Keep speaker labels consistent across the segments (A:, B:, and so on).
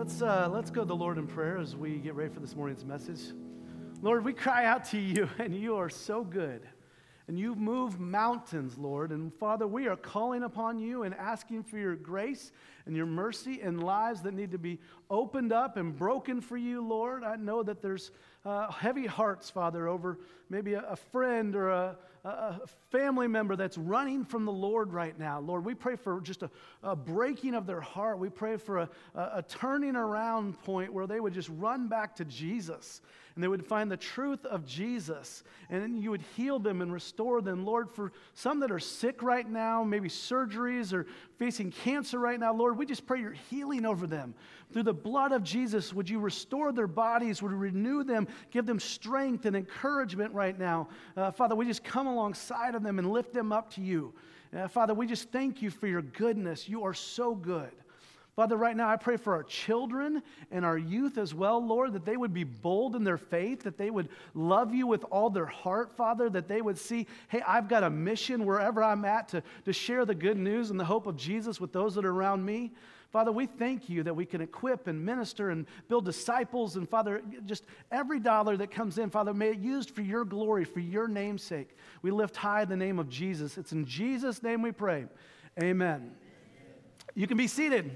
A: let's, uh, let's go to the Lord in prayer as we get ready for this morning's message. Lord, we cry out to you, and you are so good. And you move mountains, Lord. And Father, we are calling upon you and asking for your grace and your mercy in lives that need to be opened up and broken for you, Lord. I know that there's uh, heavy hearts, Father, over maybe a, a friend or a, a, family member that's running from the Lord right now. Lord, we pray for just a, a breaking of their heart. We pray for a, a turning around point where they would just run back to Jesus and they would find the truth of Jesus and then you would heal them and restore them. Lord, for some that are sick right now, maybe surgeries or facing cancer right now, Lord, we just pray your healing over them. Through the blood of Jesus, would you restore their bodies, would you renew them, give them strength and encouragement right now. Uh, Father, we just come alongside of them and lift them up to you. Uh, Father, we just thank you for your goodness. You are so good. Father, right now I pray for our children and our youth as well, Lord, that they would be bold in their faith, that they would love you with all their heart, Father, that they would see, hey, I've got a mission wherever I'm at to, to share the good news and the hope of Jesus with those that are around me. Father, we thank you that we can equip and minister and build disciples. And Father, just every dollar that comes in, Father, may it used for your glory, for your name's sake. We lift high the name of Jesus. It's in Jesus' name we pray. Amen. You can be seated.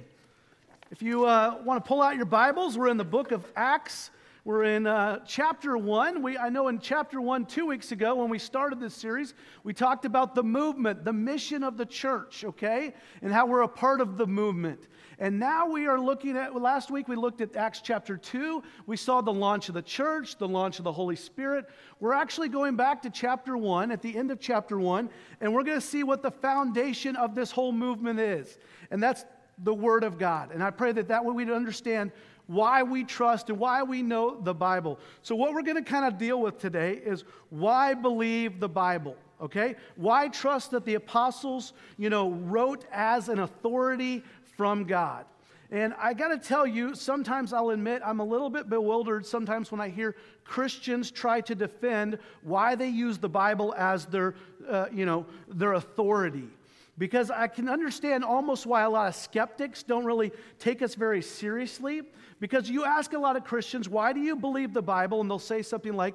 A: If you uh, want to pull out your Bibles, we're in the book of Acts. We're in uh, chapter one. We, I know in chapter one, two weeks ago, when we started this series, we talked about the movement, the mission of the church, okay? And how we're a part of the movement. And now we are looking at, last week we looked at Acts chapter 2. We saw the launch of the church, the launch of the Holy Spirit. We're actually going back to chapter 1, at the end of chapter 1, and we're going to see what the foundation of this whole movement is. And that's the Word of God. And I pray that that way we understand why we trust and why we know the Bible. So, what we're going to kind of deal with today is why believe the Bible okay why trust that the apostles you know wrote as an authority from God. And I got to tell you, sometimes I'll admit I'm a little bit bewildered sometimes when I hear Christians try to defend why they use the Bible as their, uh, you know, their authority. Because I can understand almost why a lot of skeptics don't really take us very seriously. Because you ask a lot of Christians, why do you believe the Bible? And they'll say something like,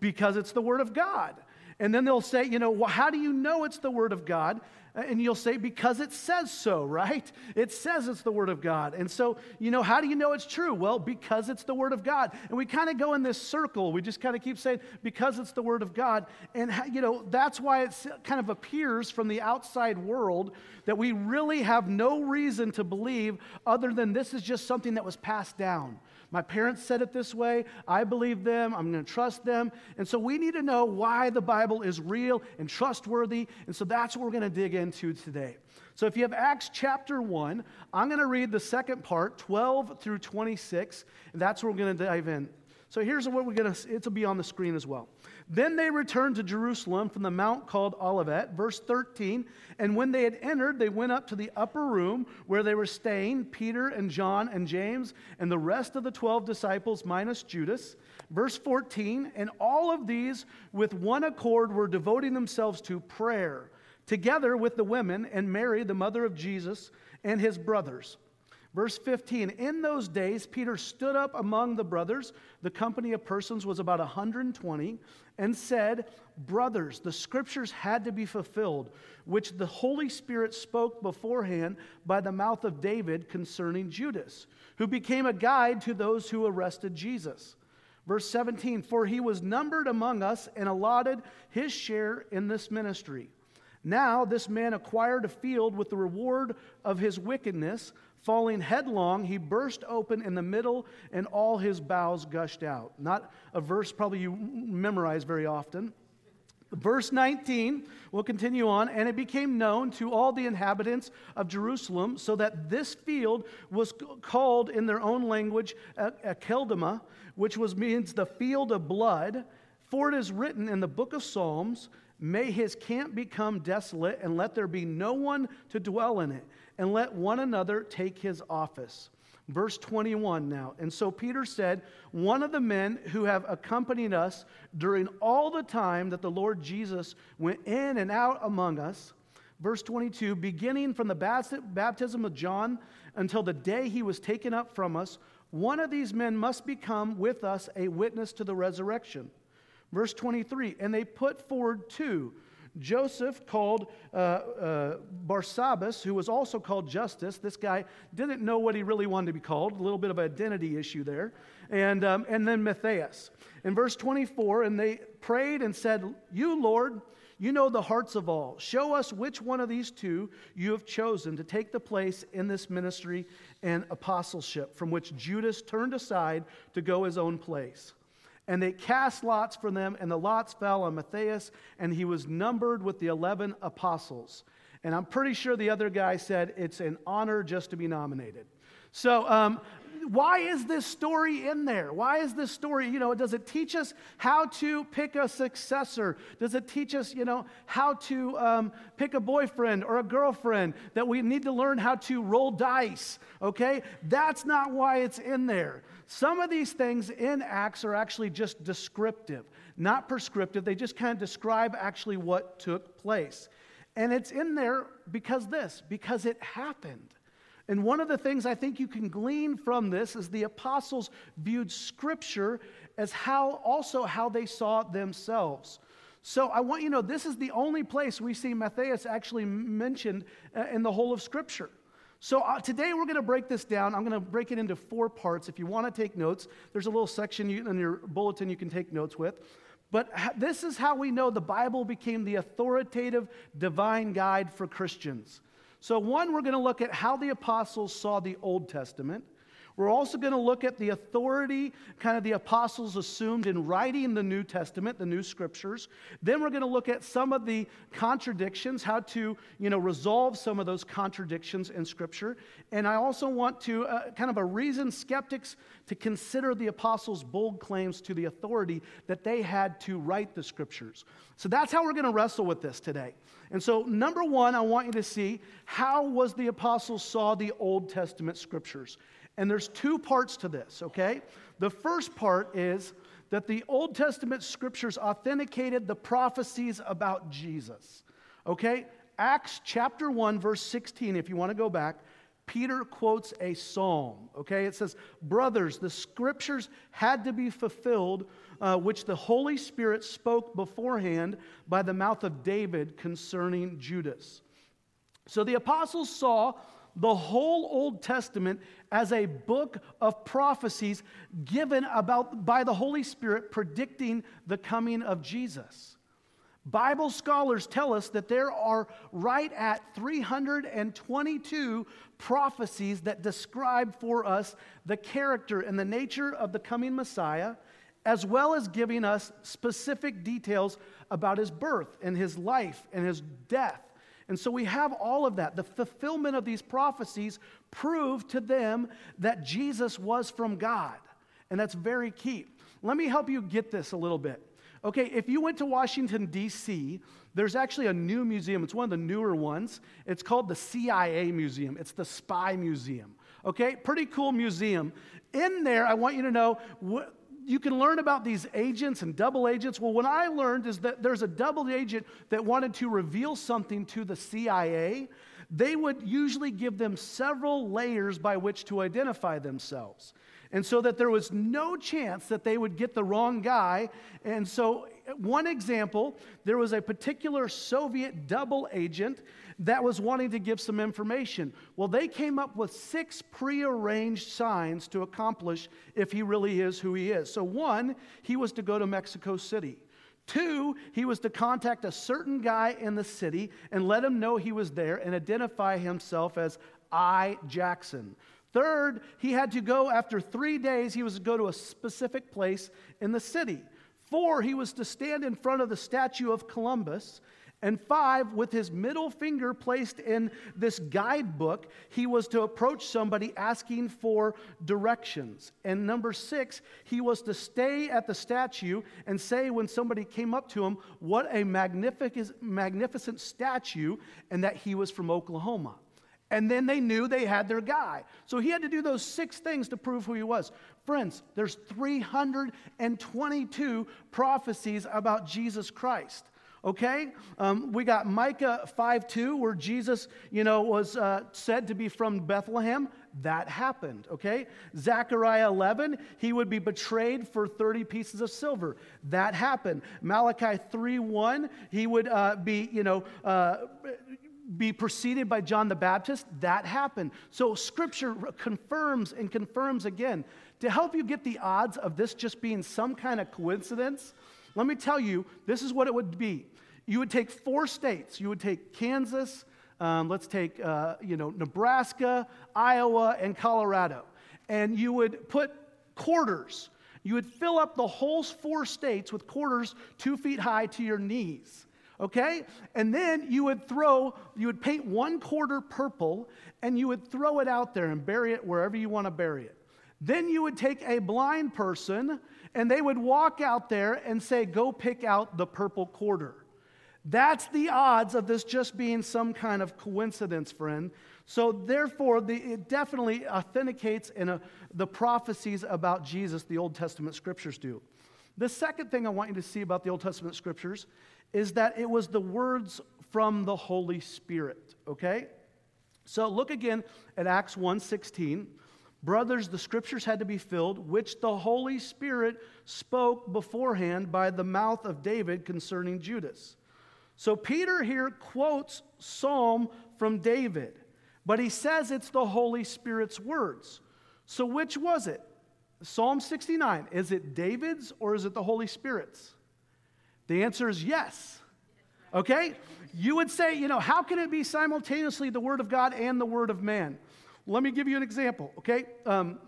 A: because it's the Word of God. And then they'll say, you know, well, how do you know it's the Word of God? And you'll say, because it says so, right? It says it's the Word of God. And so, you know, how do you know it's true? Well, because it's the Word of God. And we kind of go in this circle. We just kind of keep saying, because it's the Word of God. And, you know, that's why it kind of appears from the outside world that we really have no reason to believe other than this is just something that was passed down. My parents said it this way. I believe them. I'm going to trust them. And so we need to know why the Bible is real and trustworthy. And so that's what we're going to dig into today. So if you have Acts chapter 1, I'm going to read the second part, 12 through 26. And that's where we're going to dive in. So here's what we're going to, it'll be on the screen as well. Then they returned to Jerusalem from the mount called Olivet, verse 13. And when they had entered, they went up to the upper room where they were staying, Peter and John and James and the rest of the 12 disciples, minus Judas. Verse 14. And all of these, with one accord, were devoting themselves to prayer, together with the women and Mary, the mother of Jesus, and his brothers. Verse 15 In those days, Peter stood up among the brothers. The company of persons was about 120 and said, Brothers, the scriptures had to be fulfilled, which the Holy Spirit spoke beforehand by the mouth of David concerning Judas, who became a guide to those who arrested Jesus. Verse 17 For he was numbered among us and allotted his share in this ministry. Now this man acquired a field with the reward of his wickedness. Falling headlong, he burst open in the middle, and all his bowels gushed out. Not a verse probably you memorize very often. Verse 19, we'll continue on. And it became known to all the inhabitants of Jerusalem, so that this field was called in their own language Akeldama, which was, means the field of blood. For it is written in the book of Psalms, May his camp become desolate, and let there be no one to dwell in it and let one another take his office. Verse 21 now. And so Peter said, One of the men who have accompanied us during all the time that the Lord Jesus went in and out among us, Verse 22 beginning from the baptism of John until the day he was taken up from us, one of these men must become with us a witness to the resurrection. Verse 23 And they put forward two Joseph, called uh, uh, Barsabbas, who was also called Justus. This guy didn't know what he really wanted to be called, a little bit of an identity issue there. And, um, and then Matthias. In verse 24, and they prayed and said, You, Lord, you know the hearts of all. Show us which one of these two you have chosen to take the place in this ministry and apostleship from which Judas turned aside to go his own place. And they cast lots for them, and the lots fell on Matthias, and he was numbered with the 11 apostles. And I'm pretty sure the other guy said, It's an honor just to be nominated. So um, why is this story in there? Why is this story, you know, does it teach us how to pick a successor? Does it teach us, you know, how to um, pick a boyfriend or a girlfriend? That we need to learn how to roll dice, okay? That's not why it's in there. Some of these things in Acts are actually just descriptive, not prescriptive. They just kind of describe actually what took place. And it's in there because this, because it happened. And one of the things I think you can glean from this is the apostles viewed scripture as how also how they saw themselves. So I want you to know this is the only place we see Matthias actually mentioned uh, in the whole of scripture. So uh, today we're going to break this down. I'm going to break it into four parts. If you want to take notes, there's a little section you, in your bulletin you can take notes with. But this is how we know the Bible became the authoritative divine guide for Christians. So, one, we're going to look at how the apostles saw the Old Testament. We're also going to look at the authority kind of the apostles assumed in writing the New Testament, the new scriptures. Then we're going to look at some of the contradictions, how to, you know, resolve some of those contradictions in scripture. And I also want to uh, kind of a reason skeptics to consider the apostles' bold claims to the authority that they had to write the scriptures. So that's how we're going to wrestle with this today. And so number 1, I want you to see how was the apostles saw the Old Testament scriptures. And there's two parts to this, okay? The first part is that the Old Testament scriptures authenticated the prophecies about Jesus. Okay? Acts chapter 1, verse 16, if you want to go back, Peter quotes a psalm. Okay? It says, Brothers, the scriptures had to be fulfilled, uh, which the Holy Spirit spoke beforehand by the mouth of David concerning Judas. So the apostles saw the whole Old Testament as a book of prophecies given about by the Holy Spirit predicting the coming of Jesus. Bible scholars tell us that there are right at 322 prophecies that describe for us the character and the nature of the coming Messiah, as well as giving us specific details about his birth and his life and his death and so we have all of that. The fulfillment of these prophecies proved to them that Jesus was from God. And that's very key. Let me help you get this a little bit. Okay, if you went to Washington, D.C., there's actually a new museum. It's one of the newer ones. It's called the CIA Museum, it's the Spy Museum. Okay, pretty cool museum. In there, I want you to know you can learn about these agents and double agents. Well, what I learned is that there's a double agent that wanted to reveal something to the CIA. They would usually give them several layers by which to identify themselves. And so that there was no chance that they would get the wrong guy. And so, one example, there was a particular Soviet double agent that was wanting to give some information. Well, they came up with six prearranged signs to accomplish if he really is who he is. So, one, he was to go to Mexico City. Two, he was to contact a certain guy in the city and let him know he was there and identify himself as I. Jackson. Third, he had to go after three days, he was to go to a specific place in the city. Four, he was to stand in front of the statue of Columbus and five, with his middle finger placed in this guidebook, he was to approach somebody asking for directions. And number six, he was to stay at the statue and say, when somebody came up to him, what a magnificent, magnificent statue, and that he was from Oklahoma. And then they knew they had their guy. So he had to do those six things to prove who he was. Friends, there's 322 prophecies about Jesus Christ. okay? Um, we got Micah 5 2, where Jesus, you know, was uh, said to be from Bethlehem. That happened, okay? Zechariah 11, he would be betrayed for 30 pieces of silver. That happened. Malachi 3 1, he would uh, be, you know, uh, be preceded by John the Baptist. That happened. So scripture confirms and confirms again. To help you get the odds of this just being some kind of coincidence, let me tell you, this is what it would be. You would take four states. You would take Kansas, um, let's take, uh, you know, Nebraska, Iowa, and Colorado. And you would put quarters. You would fill up the whole four states with quarters two feet high to your knees. Okay? And then you would throw, you would paint one quarter purple and you would throw it out there and bury it wherever you want to bury it. Then you would take a blind person and they would walk out there and say, Go pick out the purple quarter. That's the odds of this just being some kind of coincidence, friend. So, therefore, the, it definitely authenticates in a, uh, the prophecies about Jesus the Old Testament scriptures do. The second thing I want you to see about the Old Testament scriptures is that it was the words from the Holy Spirit, okay? So look again at Acts 1:16. Brothers, the scriptures had to be filled, which the Holy Spirit spoke beforehand by the mouth of David concerning Judas. So Peter here quotes Psalm from David, but he says it's the Holy Spirit's words. So which was it? Psalm 69, is it David's or is it the Holy Spirit's? The answer is yes. Okay? You would say, you know, how can it be simultaneously the Word of God and the Word of man? Let me give you an example, okay? Um,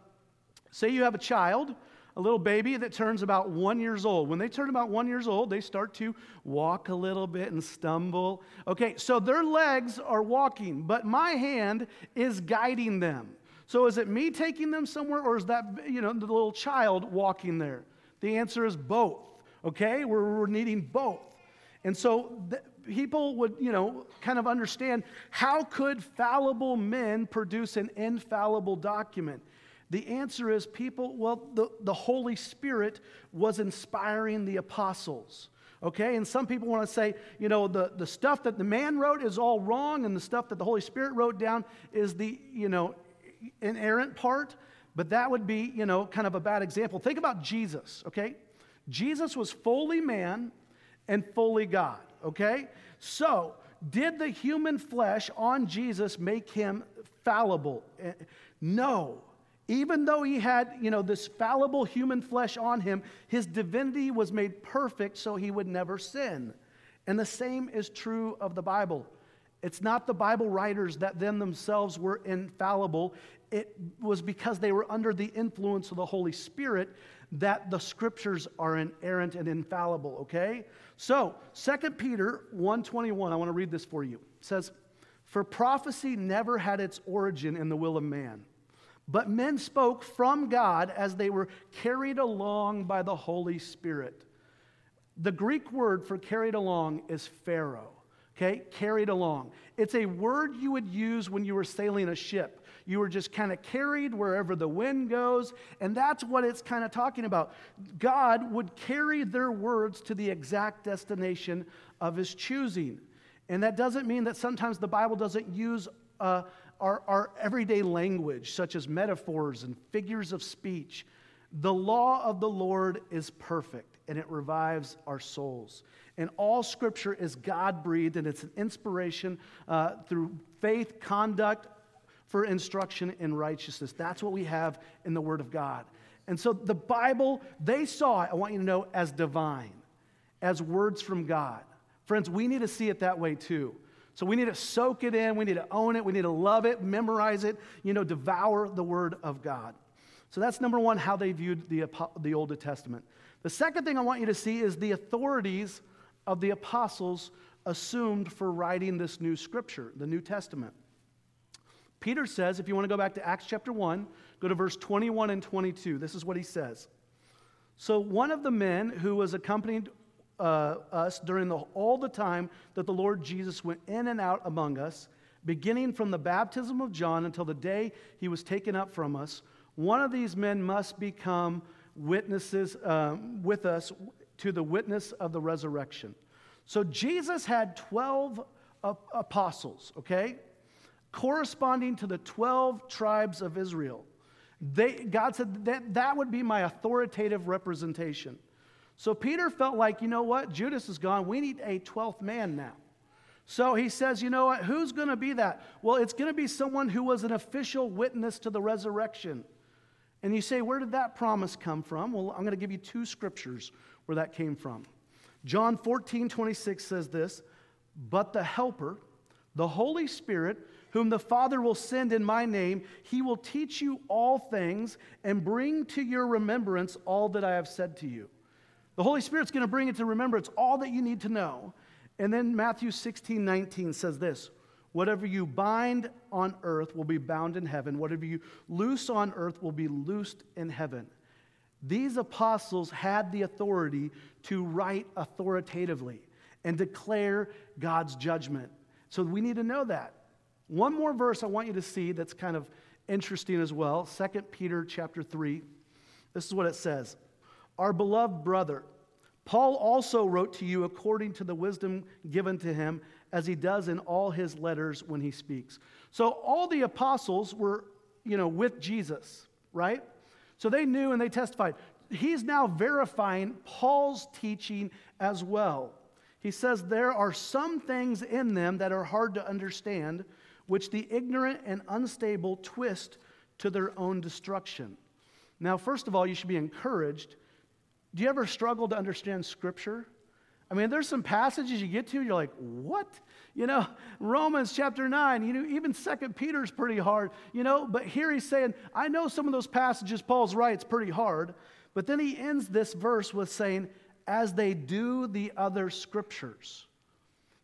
A: say you have a child, a little baby that turns about one years old. When they turn about one years old, they start to walk a little bit and stumble. Okay, so their legs are walking, but my hand is guiding them. So is it me taking them somewhere, or is that you know the little child walking there? The answer is both. Okay, we're, we're needing both. And so th- people would, you know, kind of understand how could fallible men produce an infallible document? The answer is people, well, the, the Holy Spirit was inspiring the apostles. Okay, and some people want to say, you know, the, the stuff that the man wrote is all wrong, and the stuff that the Holy Spirit wrote down is the, you know, inerrant part. But that would be, you know, kind of a bad example. Think about Jesus, okay? Jesus was fully man and fully God, okay? So, did the human flesh on Jesus make him fallible? Eh, no. Even though he had, you know, this fallible human flesh on him, his divinity was made perfect so he would never sin. And the same is true of the Bible. It's not the Bible writers that then themselves were infallible. It was because they were under the influence of the Holy Spirit that the scriptures are inerrant and infallible, okay? So, 2 Peter 1:21, I want to read this for you. It says, "For prophecy never had its origin in the will of man, but men spoke from God as they were carried along by the Holy Spirit." The Greek word for carried along is phero. Okay, carried along. It's a word you would use when you were sailing a ship. You were just kind of carried wherever the wind goes. And that's what it's kind of talking about. God would carry their words to the exact destination of his choosing. And that doesn't mean that sometimes the Bible doesn't use uh, our, our everyday language, such as metaphors and figures of speech. The law of the Lord is perfect and it revives our souls. And all scripture is God breathed and it's an inspiration uh, through faith, conduct, for instruction in righteousness. That's what we have in the Word of God. And so the Bible, they saw it, I want you to know, as divine, as words from God. Friends, we need to see it that way too. So we need to soak it in, we need to own it, we need to love it, memorize it, you know, devour the Word of God. So that's number one, how they viewed the, the Old Testament. The second thing I want you to see is the authorities of the apostles assumed for writing this new scripture, the New Testament. Peter says, if you want to go back to Acts chapter 1, go to verse 21 and 22. This is what he says. So, one of the men who was accompanied uh, us during the, all the time that the Lord Jesus went in and out among us, beginning from the baptism of John until the day he was taken up from us, one of these men must become witnesses um, with us to the witness of the resurrection. So Jesus had 12 apostles, okay? Corresponding to the 12 tribes of Israel. They, God said that that would be my authoritative representation. So Peter felt like, you know what? Judas is gone. We need a 12th man now. So he says, you know what? Who's going to be that? Well, it's going to be someone who was an official witness to the resurrection. And you say, where did that promise come from? Well, I'm going to give you two scriptures where that came from. John 14, 26 says this But the Helper, the Holy Spirit, whom the Father will send in my name, he will teach you all things and bring to your remembrance all that I have said to you. The Holy Spirit's going to bring it to remembrance, all that you need to know. And then Matthew 16, 19 says this Whatever you bind on earth will be bound in heaven, whatever you loose on earth will be loosed in heaven. These apostles had the authority to write authoritatively and declare God's judgment. So we need to know that. One more verse I want you to see that's kind of interesting as well. 2 Peter chapter 3. This is what it says. Our beloved brother, Paul also wrote to you according to the wisdom given to him, as he does in all his letters when he speaks. So all the apostles were, you know, with Jesus, right? So they knew and they testified. He's now verifying Paul's teaching as well. He says there are some things in them that are hard to understand which the ignorant and unstable twist to their own destruction. Now, first of all, you should be encouraged. Do you ever struggle to understand Scripture? I mean, there's some passages you get to, you're like, what? You know, Romans chapter 9, you know, even Second Peter's pretty hard, you know, but here he's saying, I know some of those passages Paul's it's pretty hard. But then he ends this verse with saying, as they do the other scriptures.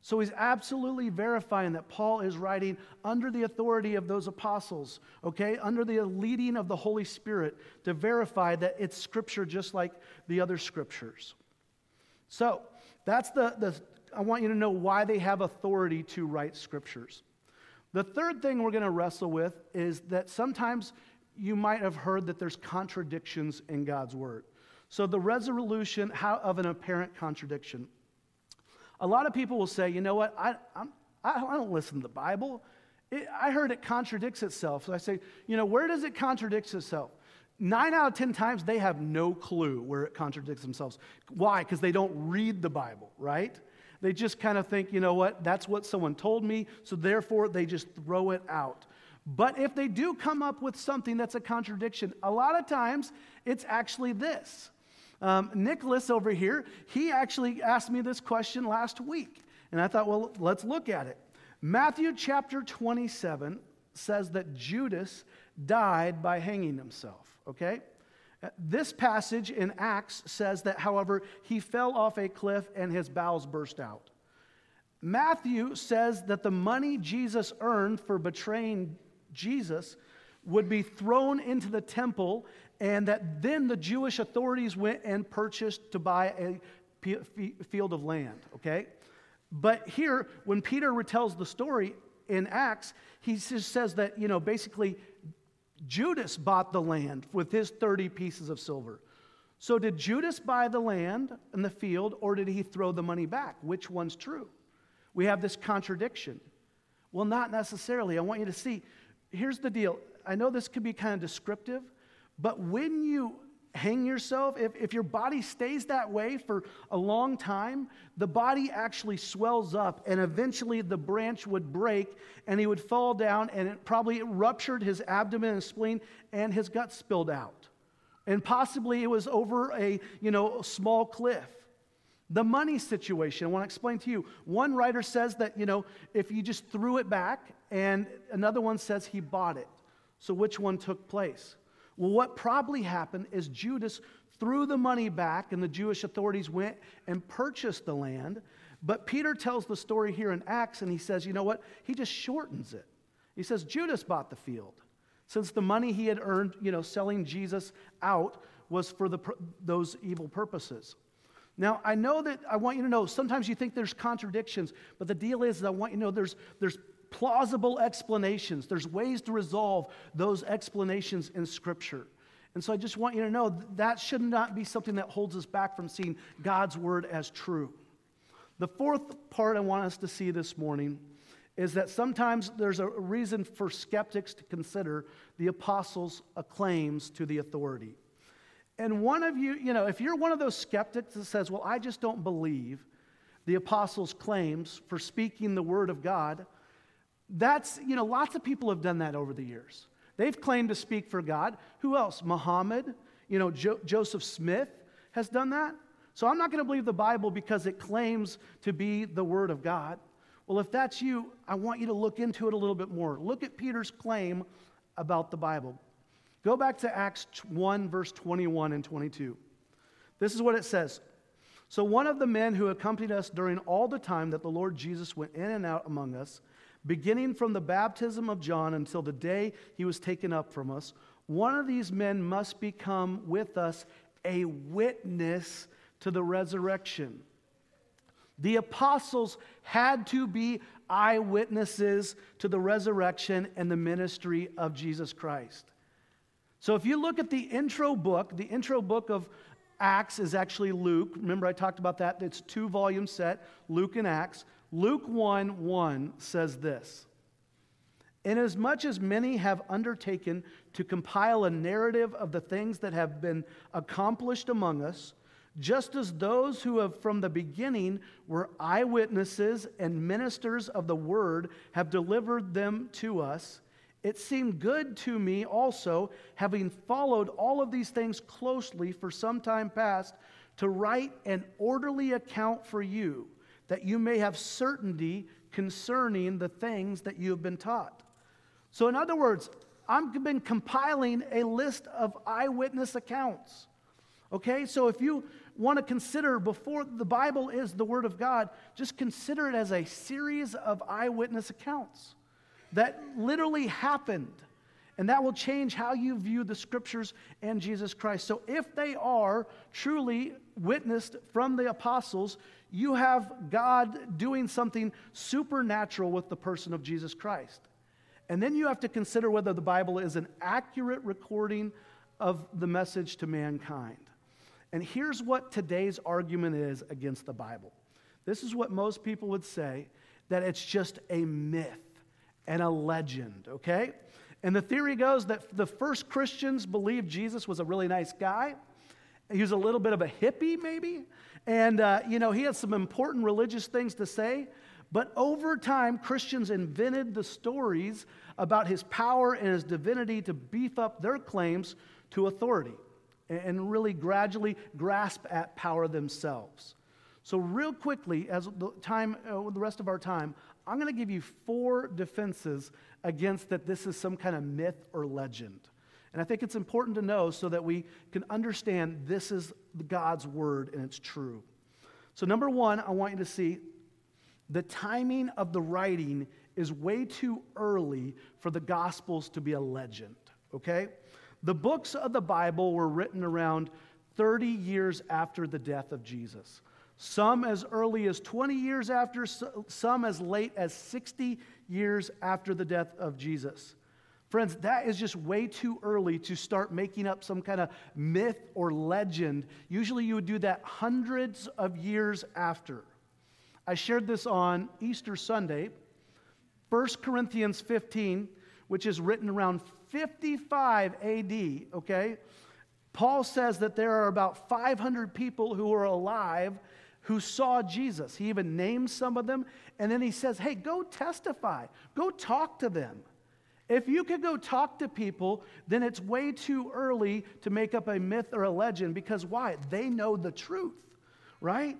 A: So he's absolutely verifying that Paul is writing under the authority of those apostles, okay, under the leading of the Holy Spirit to verify that it's scripture just like the other scriptures. So that's the, the I want you to know why they have authority to write scriptures. The third thing we're going to wrestle with is that sometimes you might have heard that there's contradictions in God's word. So the resolution of an apparent contradiction. A lot of people will say, you know what, I, I'm, I, don't listen to the Bible. It, I heard it contradicts itself. So I say, you know, where does it contradict itself? Nine out of 10 times, they have no clue where it contradicts themselves. Why? Because they don't read the Bible, right? They just kind of think, you know what, that's what someone told me, so therefore they just throw it out. But if they do come up with something that's a contradiction, a lot of times it's actually this um, Nicholas over here, he actually asked me this question last week. And I thought, well, let's look at it. Matthew chapter 27 says that Judas died by hanging himself, okay? Uh, this passage in Acts says that, however, he fell off a cliff and his bowels burst out. Matthew says that the money Jesus earned for betraying Jesus would be thrown into the temple and that then the Jewish authorities went and purchased to buy a field of land, okay? But here, when Peter retells the story in Acts, he just says that, you know, basically Judas bought the land with his 30 pieces of silver. So did Judas buy the land and the field, or did he throw the money back? Which one's true? We have this contradiction. Well, not necessarily. I want you to see. Here's the deal. I know this could be kind of descriptive, but when you hang yourself, if, if your body stays that way for a long time, the body actually swells up and eventually the branch would break and he would fall down and it probably ruptured his abdomen and spleen and his gut spilled out. And possibly it was over a, you know, small cliff. The money situation, I want to explain to you. One writer says that, you know, if you just threw it back, and another one says he bought it. So which one took place? Well, what probably happened is Judas threw the money back, and the Jewish authorities went and purchased the land. But Peter tells the story here in Acts, and he says, you know what? He just shortens it. He says, Judas bought the field. Since the money he had earned, you know, selling Jesus out was for the, those evil purposes. Now, I know that I want you to know sometimes you think there's contradictions, but the deal is, I want you to know there's, there's plausible explanations. There's ways to resolve those explanations in Scripture. And so I just want you to know that should not be something that holds us back from seeing God's word as true. The fourth part I want us to see this morning is that sometimes there's a reason for skeptics to consider the apostles' claims to the authority. And one of you, you know, if you're one of those skeptics that says, well, I just don't believe the apostles' claims for speaking the word of God, that's, you know, lots of people have done that over the years. They've claimed to speak for God. Who else? Muhammad, you know, jo- Joseph Smith has done that. So I'm not going to believe the Bible because it claims to be the Word of God. Well, if that's you, I want you to look into it a little bit more. Look at Peter's claim about the Bible. Go back to Acts 1, verse 21 and 22. This is what it says. So, one of the men who accompanied us during all the time that the Lord Jesus went in and out among us, beginning from the baptism of John until the day he was taken up from us, one of these men must become with us a witness to the resurrection. The apostles had to be eyewitnesses to the resurrection and the ministry of Jesus Christ. So if you look at the intro book, the intro book of Acts is actually Luke. Remember, I talked about that. It's two volume set, Luke and Acts. Luke 1 1 says this Inasmuch as many have undertaken to compile a narrative of the things that have been accomplished among us, just as those who have from the beginning were eyewitnesses and ministers of the word have delivered them to us, it seemed good to me also, having followed all of these things closely for some time past, to write an orderly account for you, that you may have certainty concerning the things that you have been taught. So, in other words, I've been compiling a list of eyewitness accounts. Okay, so if you want to consider before the Bible is the Word of God, just consider it as a series of eyewitness accounts that literally happened. And that will change how you view the scriptures and Jesus Christ. So, if they are truly witnessed from the apostles, you have God doing something supernatural with the person of Jesus Christ. And then you have to consider whether the Bible is an accurate recording of the message to mankind. And here's what today's argument is against the Bible this is what most people would say that it's just a myth and a legend, okay? And the theory goes that the first Christians believed Jesus was a really nice guy. He was a little bit of a hippie, maybe. And, uh, you know, he had some important religious things to say. But over time, Christians invented the stories about his power and his divinity to beef up their claims to authority and really gradually grasp at power themselves. So, real quickly, as the time, uh, the rest of our time, I'm going to give you four defenses against that this is some kind of myth or legend. And I think it's important to know so that we can understand this is God's word and it's true. So, number one, I want you to see the timing of the writing is way too early for the Gospels to be a legend, okay? The books of the Bible were written around 30 years after the death of Jesus. Some as early as 20 years after, some as late as 60 years after the death of Jesus. Friends, that is just way too early to start making up some kind of myth or legend. Usually you would do that hundreds of years after. I shared this on Easter Sunday. 1 Corinthians 15, which is written around 55 AD, okay? Paul says that there are about 500 people who are alive who saw Jesus. He even names some of them, and then he says, Hey, go testify, go talk to them. If you could go talk to people, then it's way too early to make up a myth or a legend because why? They know the truth, right?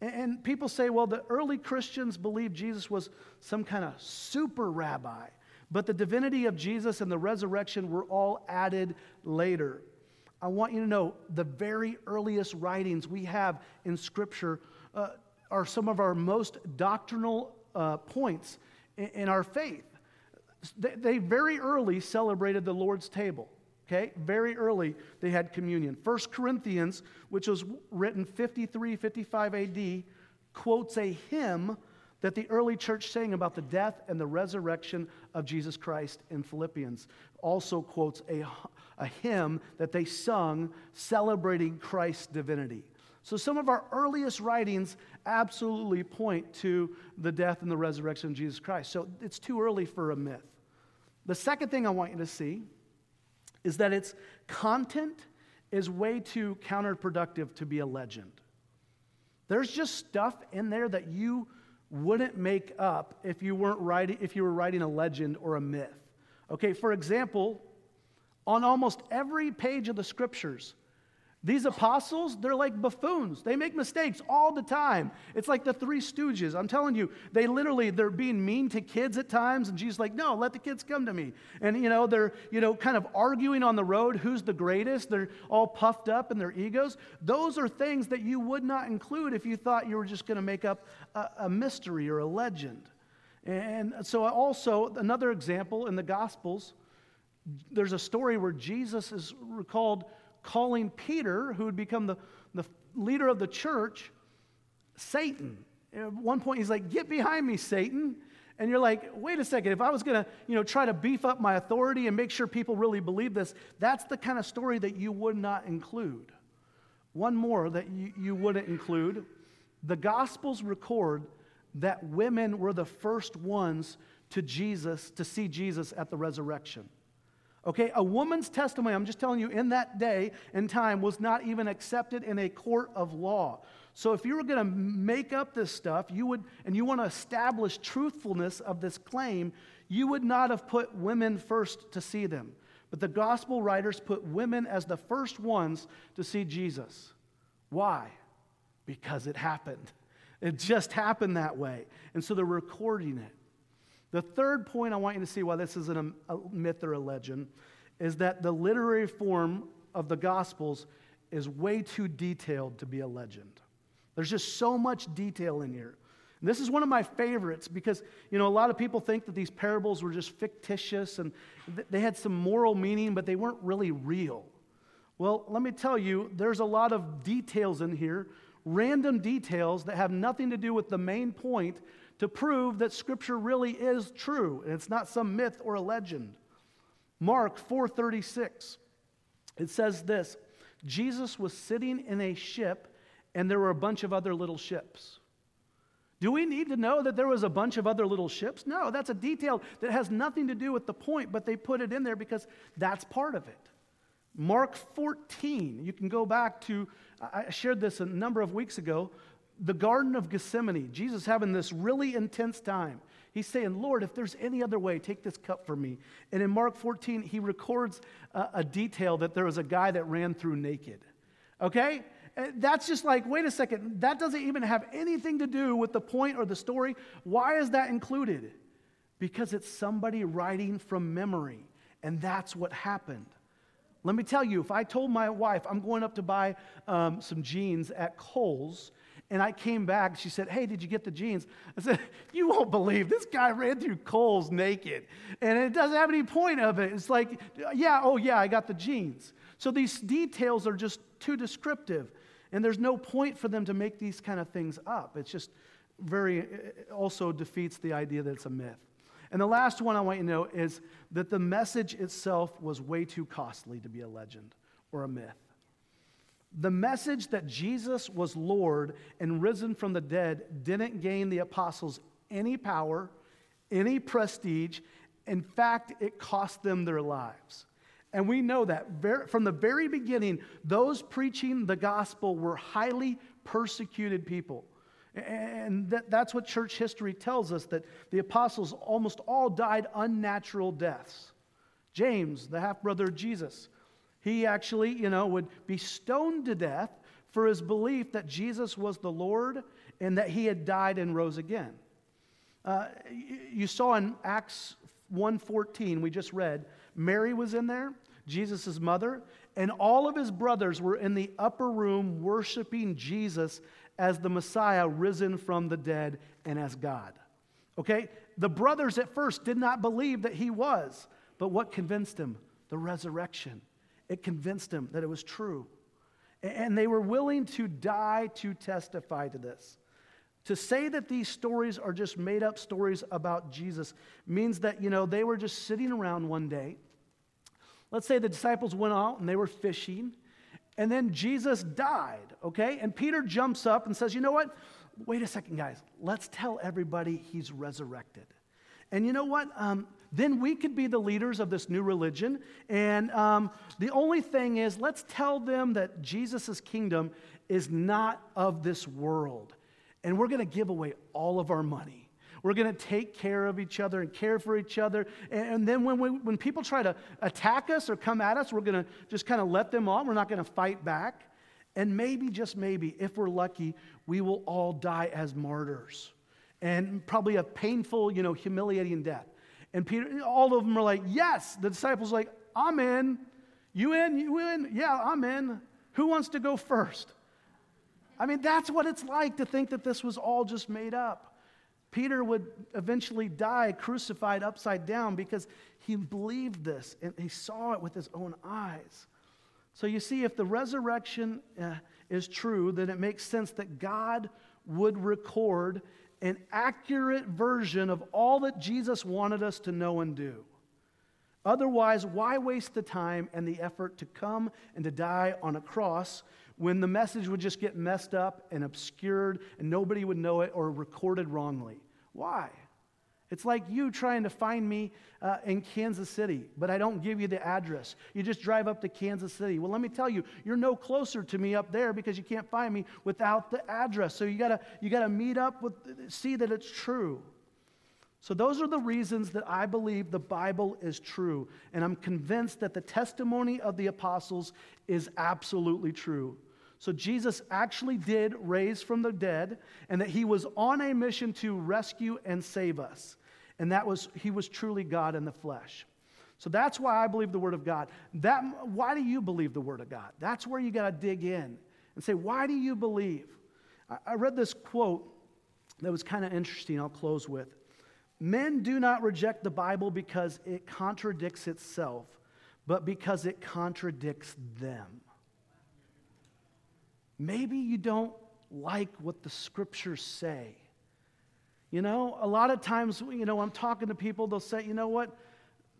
A: And people say, well, the early Christians believed Jesus was some kind of super rabbi, but the divinity of Jesus and the resurrection were all added later. I want you to know the very earliest writings we have in Scripture uh, are some of our most doctrinal uh, points in, in, our faith. They, they very early celebrated the Lord's table. Okay, very early they had communion. First Corinthians, which was written 53, 55 AD, quotes a hymn that the early church sang about the death and the resurrection of Jesus Christ in Philippians. Also quotes a, a hymn that they sung celebrating Christ's divinity. So some of our earliest writings absolutely point to the death and the resurrection of Jesus Christ. So it's too early for a myth. The second thing I want you to see is that its content is way too counterproductive to be a legend. There's just stuff in there that you wouldn't make up if you weren't writing if you were writing a legend or a myth. Okay, for example, on almost every page of the scriptures, these apostles, they're like buffoons. They make mistakes all the time. It's like the three stooges. I'm telling you, they literally, they're being mean to kids at times, and Jesus like, no, let the kids come to me. And, you know, they're, you know, kind of arguing on the road who's the greatest. They're all puffed up in their egos. Those are things that you would not include if you thought you were just going to make up a, a mystery or a legend. And so also, another example in the Gospels, there's a story where Jesus is recalled calling Peter, who would become the, the leader of the church, Satan. At one point, he's like, Get behind me, Satan. And you're like, wait a second, if I was going to, you know, try to beef up my authority and make sure people really believe this, that's the kind of story that you would not include. One more that you, you wouldn't include. The Gospels record that women were the first ones to Jesus, to see Jesus at the resurrection. Okay, a woman's testimony, I'm just telling you, in that day and time was not even accepted in a court of law. So if you were going to make up this stuff, you would, and you want to establish truthfulness of this claim, you would not have put women first to see them. But the gospel writers put women as the first ones to see Jesus. Why? Because it happened. It just happened that way. And so they're recording it. The third point I want you to see why this isn't a, a myth or a legend is that the literary form of the Gospels is way too detailed to be a legend. There's just so much detail in here. And this is one of my favorites because, you know, a lot of people think that these parables were just fictitious and th- they had some moral meaning, but they weren't really real. Well, let me tell you, there's a lot of details in here, random details that have nothing to do with the main point to prove that scripture really is true and it's not some myth or a legend. Mark 4:36. It says this, Jesus was sitting in a ship and there were a bunch of other little ships. Do we need to know that there was a bunch of other little ships? No, that's a detail that has nothing to do with the point, but they put it in there because that's part of it. Mark 14, you can go back to, I shared this a number of weeks ago, the Garden of Gethsemane, Jesus having this really intense time. He's saying, Lord, if there's any other way, take this cup from me. And in Mark 14, he records a, a detail that there was a guy that ran through naked. Okay? That's just like, wait a second, that doesn't even have anything to do with the point or the story. Why is that included? Because it's somebody writing from memory, and that's what happened. Let me tell you, if I told my wife I'm going up to buy um, some jeans at Kohl's, and I came back. She said, Hey, did you get the jeans? I said, You won't believe this guy ran through Kohl's naked. And it doesn't have any point of it. It's like, Yeah, oh, yeah, I got the jeans. So these details are just too descriptive. And there's no point for them to make these kind of things up. It's just very, it also defeats the idea that it's a myth. And the last one I want you to know is that the message itself was way too costly to be a legend or a myth. The message that Jesus was Lord and risen from the dead didn't gain the apostles any power, any prestige. In fact, it cost them their lives. And we know that from the very beginning, those preaching the gospel were highly persecuted people. And that's what church history tells us that the apostles almost all died unnatural deaths. James, the half brother of Jesus, he actually, you know, would be stoned to death for his belief that Jesus was the Lord and that he had died and rose again. Uh, you saw in Acts 1:14 we just read, Mary was in there, Jesus' mother, and all of his brothers were in the upper room worshiping Jesus as the Messiah risen from the dead and as God. Okay? The brothers at first did not believe that he was, but what convinced them? The resurrection. It convinced them that it was true. And they were willing to die to testify to this. To say that these stories are just made up stories about Jesus means that, you know, they were just sitting around one day. Let's say the disciples went out and they were fishing, And then Jesus died, okay? And Peter jumps up and says, You know what? Wait a second, guys. Let's tell everybody he's resurrected. And you know what? Um, then we could be the leaders of this new religion. And um, the only thing is, let's tell them that Jesus' kingdom is not of this world. And we're going to give away all of our money. We're going to take care of each other and care for each other. And then when, we, when people try to attack us or come at us, we're going to just kind of let them on. We're not going to fight back. And maybe, just maybe, if we're lucky, we will all die as martyrs and probably a painful, you know, humiliating death. And Peter, all of them are like, yes. The disciples like, I'm in. You in? You in? Yeah, I'm in. Who wants to go first? I mean, that's what it's like to think that this was all just made up. Peter would eventually die crucified upside down because he believed this and he saw it with his own eyes. So you see, if the resurrection uh, is true, then it makes sense that God would record an accurate version of all that Jesus wanted us to know and do. Otherwise, why waste the time and the effort to come and to die on a cross when the message would just get messed up and obscured and nobody would know it or recorded wrongly? Why? It's like you trying to find me uh, in Kansas City, but I don't give you the address. You just drive up to Kansas City. Well, let me tell you, you're no closer to me up there because you can't find me without the address. So you gotta you gotta meet up with see that it's true. So those are the reasons that I believe the Bible is true, and I'm convinced that the testimony of the apostles is absolutely true. So Jesus actually did raise from the dead, and that he was on a mission to rescue and save us. And that was, he was truly God in the flesh. So that's why I believe the Word of God. That, why do you believe the Word of God? That's where you got to dig in and say, why do you believe? I, I read this quote that was kind of interesting, I'll close with. Men do not reject the Bible because it contradicts itself, but because it contradicts them. Maybe you don't like what the scriptures say. You know, a lot of times, you know, I'm talking to people, they'll say, you know what?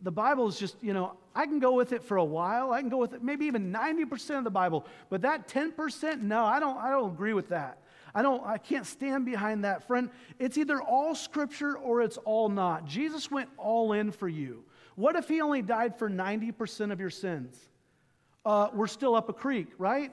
A: The Bible is just, you know, I can go with it for a while. I can go with it, maybe even 90% of the Bible. But that 10%, no, I don't, I don't agree with that. I don't, I can't stand behind that. Friend, it's either all scripture or it's all not. Jesus went all in for you. What if he only died for 90% of your sins? Uh, we're still up a creek, right?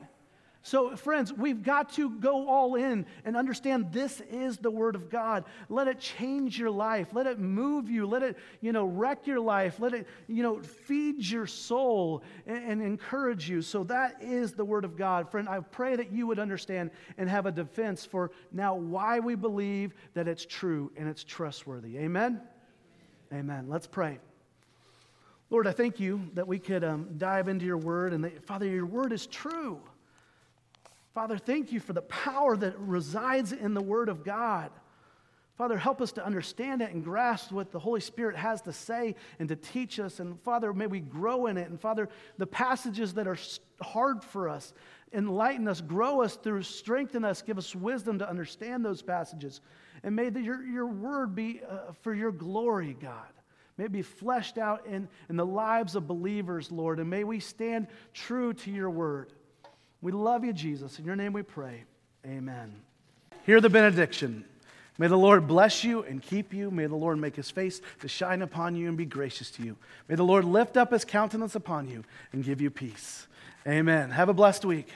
A: So, friends, we've got to go all in and understand this is the Word of God. Let it change your life. Let it move you. Let it, you know, wreck your life. Let it, you know, feed your soul and, and encourage you. So, that is the Word of God. Friend, I pray that you would understand and have a defense for now why we believe that it's true and it's trustworthy. Amen? Amen. Let's pray. Lord, I thank you that we could um, dive into your Word and that, Father, your Word is true. Father, thank you for the power that resides in the Word of God. Father, help us to understand it and grasp what the Holy Spirit has to say and to teach us. And Father, may we grow in it. And Father, the passages that are hard for us, enlighten us, grow us through, strengthen us, give us wisdom to understand those passages. And may the, your, your word be uh, for your glory, God. May it be fleshed out in, in the lives of believers, Lord. And may we stand true to your word. We love you, Jesus. In your name we pray. Amen. Hear the benediction. May the Lord bless you and keep you. May the Lord make his face to shine upon you and be gracious to you. May the Lord lift up his countenance upon you and give you peace. Amen. Have a blessed week.